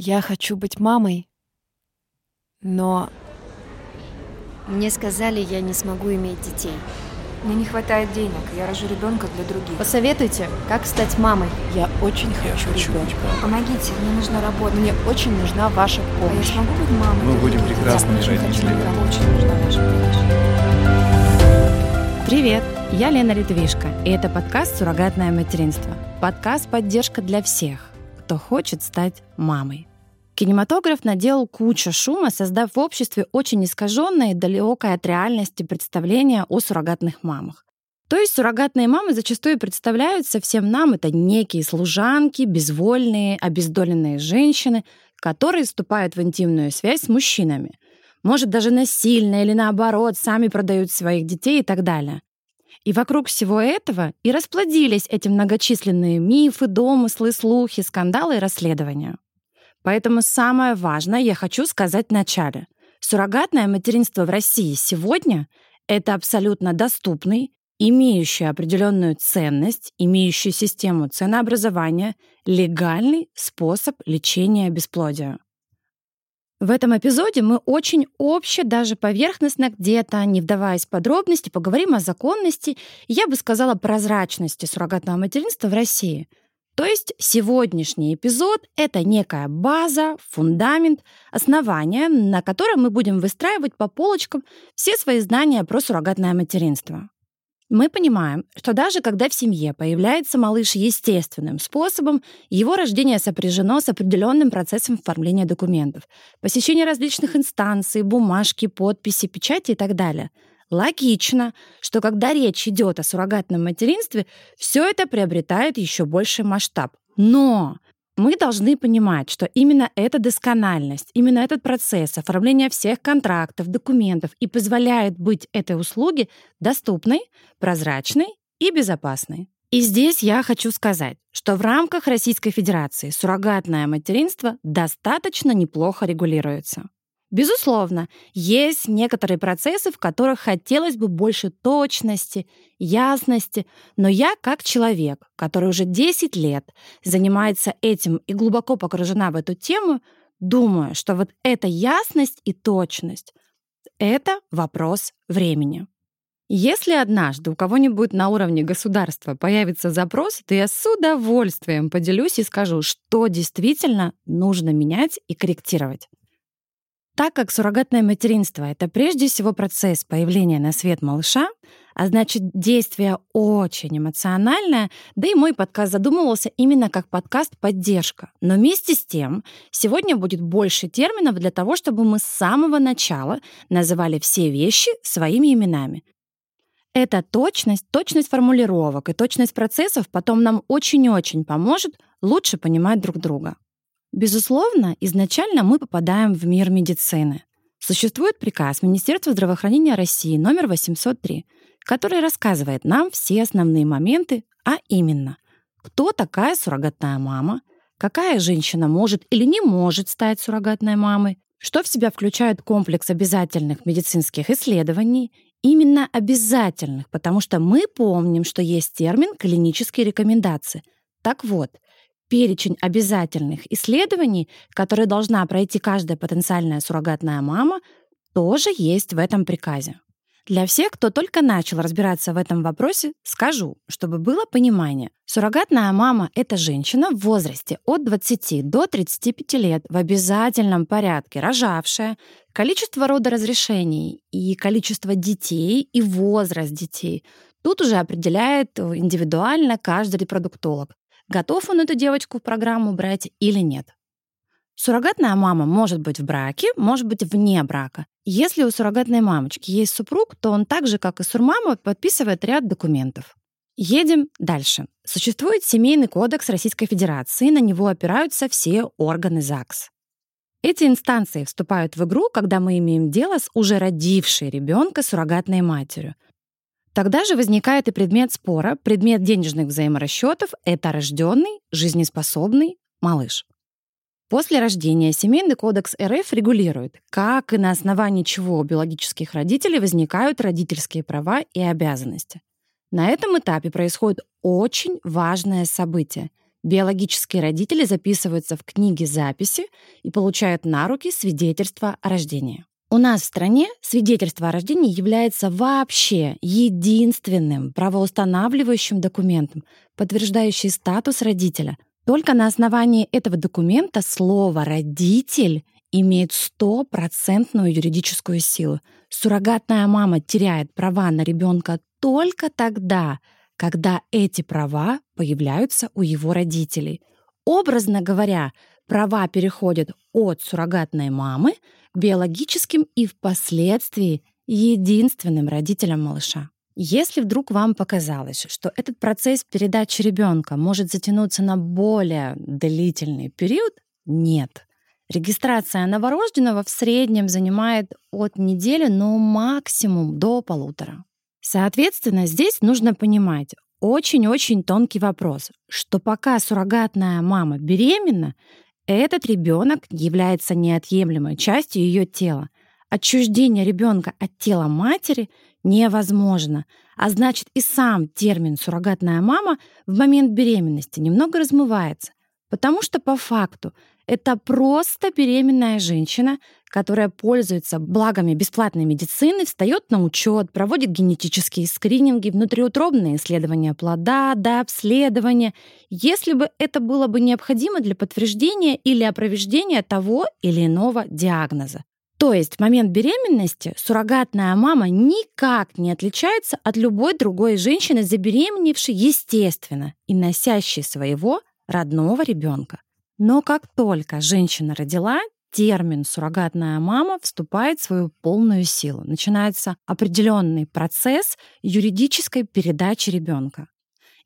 Я хочу быть мамой, но Мне сказали, я не смогу иметь детей. Мне не хватает денег, я рожу ребенка для других. Посоветуйте, как стать мамой. я очень Я хочу хочу быть ребенка. Помогите, мне нужна работа. Мне очень нужна ваша А я помощь. смогу быть мамой? Мы будем прекрасными родителями. Мне очень нужна ваша помощь. Привет, я Лена Литвишко, и это подкаст «Суррогатное материнство». Подкаст «Поддержка для всех, кто хочет стать мамой». Кинематограф наделал кучу шума, создав в обществе очень искаженное и далекое от реальности представление о суррогатных мамах. То есть суррогатные мамы зачастую представляются всем нам это некие служанки, безвольные, обездоленные женщины, которые вступают в интимную связь с мужчинами. Может, даже насильно или наоборот, сами продают своих детей и так далее. И вокруг всего этого и расплодились эти многочисленные мифы, домыслы, слухи, скандалы и расследования. Поэтому самое важное я хочу сказать вначале. Суррогатное материнство в России сегодня — это абсолютно доступный, имеющий определенную ценность, имеющий систему ценообразования, легальный способ лечения бесплодия. В этом эпизоде мы очень обще, даже поверхностно где-то, не вдаваясь в подробности, поговорим о законности, я бы сказала, прозрачности суррогатного материнства в России. То есть сегодняшний эпизод — это некая база, фундамент, основание, на котором мы будем выстраивать по полочкам все свои знания про суррогатное материнство. Мы понимаем, что даже когда в семье появляется малыш естественным способом, его рождение сопряжено с определенным процессом оформления документов, посещения различных инстанций, бумажки, подписи, печати и так далее. Логично, что когда речь идет о суррогатном материнстве, все это приобретает еще больший масштаб. Но мы должны понимать, что именно эта доскональность, именно этот процесс оформления всех контрактов, документов и позволяет быть этой услуге доступной, прозрачной и безопасной. И здесь я хочу сказать, что в рамках Российской Федерации суррогатное материнство достаточно неплохо регулируется. Безусловно, есть некоторые процессы, в которых хотелось бы больше точности, ясности, но я как человек, который уже 10 лет занимается этим и глубоко погружена в эту тему, думаю, что вот эта ясность и точность — это вопрос времени. Если однажды у кого-нибудь на уровне государства появится запрос, то я с удовольствием поделюсь и скажу, что действительно нужно менять и корректировать. Так как суррогатное материнство — это прежде всего процесс появления на свет малыша, а значит, действие очень эмоциональное, да и мой подкаст задумывался именно как подкаст «Поддержка». Но вместе с тем, сегодня будет больше терминов для того, чтобы мы с самого начала называли все вещи своими именами. Эта точность, точность формулировок и точность процессов потом нам очень-очень поможет лучше понимать друг друга. Безусловно, изначально мы попадаем в мир медицины. Существует приказ Министерства здравоохранения России номер 803, который рассказывает нам все основные моменты, а именно, кто такая суррогатная мама, какая женщина может или не может стать суррогатной мамой, что в себя включает комплекс обязательных медицинских исследований, именно обязательных, потому что мы помним, что есть термин клинические рекомендации. Так вот, перечень обязательных исследований, которые должна пройти каждая потенциальная суррогатная мама, тоже есть в этом приказе. Для всех, кто только начал разбираться в этом вопросе, скажу, чтобы было понимание. Суррогатная мама — это женщина в возрасте от 20 до 35 лет в обязательном порядке рожавшая, количество родоразрешений и количество детей и возраст детей тут уже определяет индивидуально каждый репродуктолог готов он эту девочку в программу брать или нет. Суррогатная мама может быть в браке, может быть вне брака. Если у суррогатной мамочки есть супруг, то он так же, как и сурмама, подписывает ряд документов. Едем дальше. Существует Семейный кодекс Российской Федерации, на него опираются все органы ЗАГС. Эти инстанции вступают в игру, когда мы имеем дело с уже родившей ребенка суррогатной матерью. Тогда же возникает и предмет спора, предмет денежных взаиморасчетов — это рожденный, жизнеспособный малыш. После рождения Семейный кодекс РФ регулирует, как и на основании чего у биологических родителей возникают родительские права и обязанности. На этом этапе происходит очень важное событие — Биологические родители записываются в книге записи и получают на руки свидетельство о рождении. У нас в стране свидетельство о рождении является вообще единственным правоустанавливающим документом, подтверждающий статус родителя. Только на основании этого документа слово «родитель» имеет стопроцентную юридическую силу. Суррогатная мама теряет права на ребенка только тогда, когда эти права появляются у его родителей. Образно говоря, права переходят от суррогатной мамы биологическим и впоследствии единственным родителям малыша. Если вдруг вам показалось, что этот процесс передачи ребенка может затянуться на более длительный период, нет. Регистрация новорожденного в среднем занимает от недели, но максимум до полутора. Соответственно, здесь нужно понимать очень-очень тонкий вопрос, что пока суррогатная мама беременна, этот ребенок является неотъемлемой частью ее тела. Отчуждение ребенка от тела матери невозможно, а значит и сам термин «суррогатная мама» в момент беременности немного размывается, потому что по факту это просто беременная женщина, которая пользуется благами бесплатной медицины, встает на учет, проводит генетические скрининги, внутриутробные исследования плода, да, обследования, если бы это было бы необходимо для подтверждения или опроверждения того или иного диагноза. То есть в момент беременности суррогатная мама никак не отличается от любой другой женщины, забеременевшей естественно и носящей своего родного ребенка. Но как только женщина родила, термин «суррогатная мама» вступает в свою полную силу. Начинается определенный процесс юридической передачи ребенка.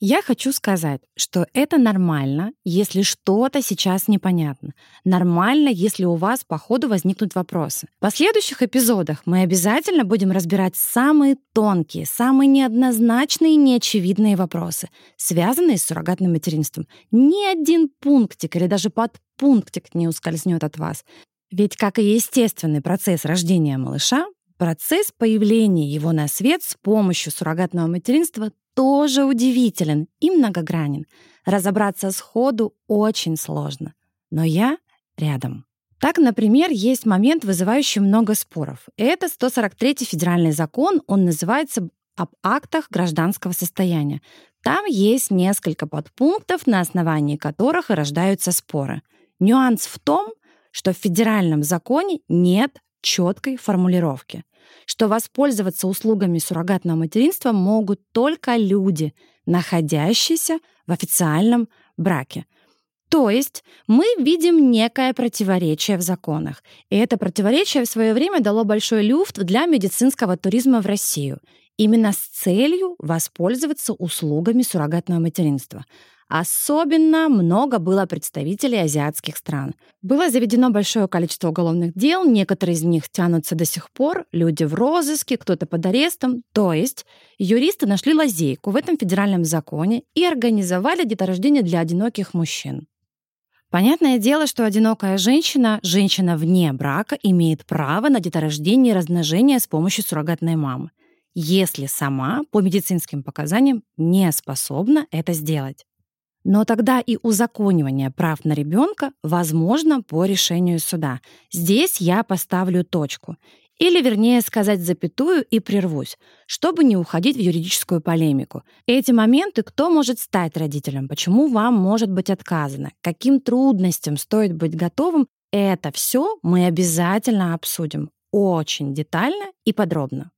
Я хочу сказать, что это нормально, если что-то сейчас непонятно. Нормально, если у вас по ходу возникнут вопросы. В последующих эпизодах мы обязательно будем разбирать самые тонкие, самые неоднозначные и неочевидные вопросы, связанные с суррогатным материнством. Ни один пунктик или даже подпунктик не ускользнет от вас. Ведь, как и естественный процесс рождения малыша, процесс появления его на свет с помощью суррогатного материнства тоже удивителен и многогранен. Разобраться сходу очень сложно. Но я рядом. Так, например, есть момент, вызывающий много споров. Это 143-й федеральный закон, он называется об актах гражданского состояния. Там есть несколько подпунктов, на основании которых и рождаются споры. Нюанс в том, что в федеральном законе нет четкой формулировки что воспользоваться услугами суррогатного материнства могут только люди, находящиеся в официальном браке. То есть мы видим некое противоречие в законах. И это противоречие в свое время дало большой люфт для медицинского туризма в Россию. Именно с целью воспользоваться услугами суррогатного материнства. Особенно много было представителей азиатских стран. Было заведено большое количество уголовных дел, некоторые из них тянутся до сих пор, люди в розыске, кто-то под арестом. То есть юристы нашли лазейку в этом федеральном законе и организовали деторождение для одиноких мужчин. Понятное дело, что одинокая женщина, женщина вне брака, имеет право на деторождение и размножение с помощью суррогатной мамы, если сама по медицинским показаниям не способна это сделать. Но тогда и узаконивание прав на ребенка возможно по решению суда. Здесь я поставлю точку. Или, вернее сказать, запятую и прервусь, чтобы не уходить в юридическую полемику. Эти моменты, кто может стать родителем, почему вам может быть отказано, каким трудностям стоит быть готовым, это все мы обязательно обсудим очень детально и подробно.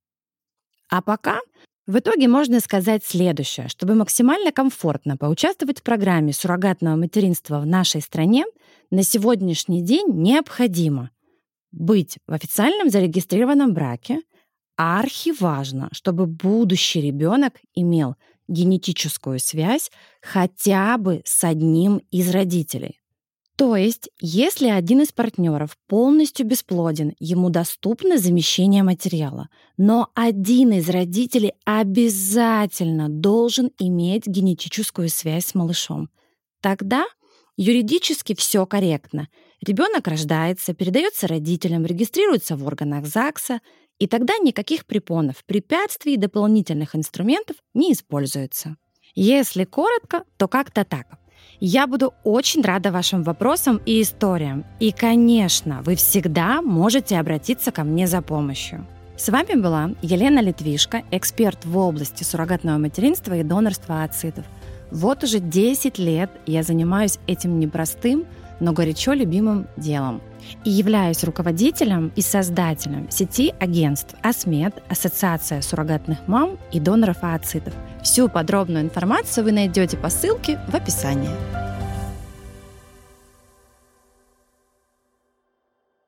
А пока в итоге можно сказать следующее. Чтобы максимально комфортно поучаствовать в программе суррогатного материнства в нашей стране, на сегодняшний день необходимо быть в официальном зарегистрированном браке, а архиважно, чтобы будущий ребенок имел генетическую связь хотя бы с одним из родителей. То есть, если один из партнеров полностью бесплоден, ему доступно замещение материала, но один из родителей обязательно должен иметь генетическую связь с малышом. Тогда юридически все корректно. Ребенок рождается, передается родителям, регистрируется в органах ЗАГСа, и тогда никаких препонов, препятствий и дополнительных инструментов не используется. Если коротко, то как-то так. Я буду очень рада вашим вопросам и историям. И, конечно, вы всегда можете обратиться ко мне за помощью. С вами была Елена Литвишко, эксперт в области суррогатного материнства и донорства ацитов. Вот уже 10 лет я занимаюсь этим непростым, но горячо любимым делом. И являюсь руководителем и создателем сети агентств АСМЕД, Ассоциация суррогатных мам и доноров ацитов. Всю подробную информацию вы найдете по ссылке в описании.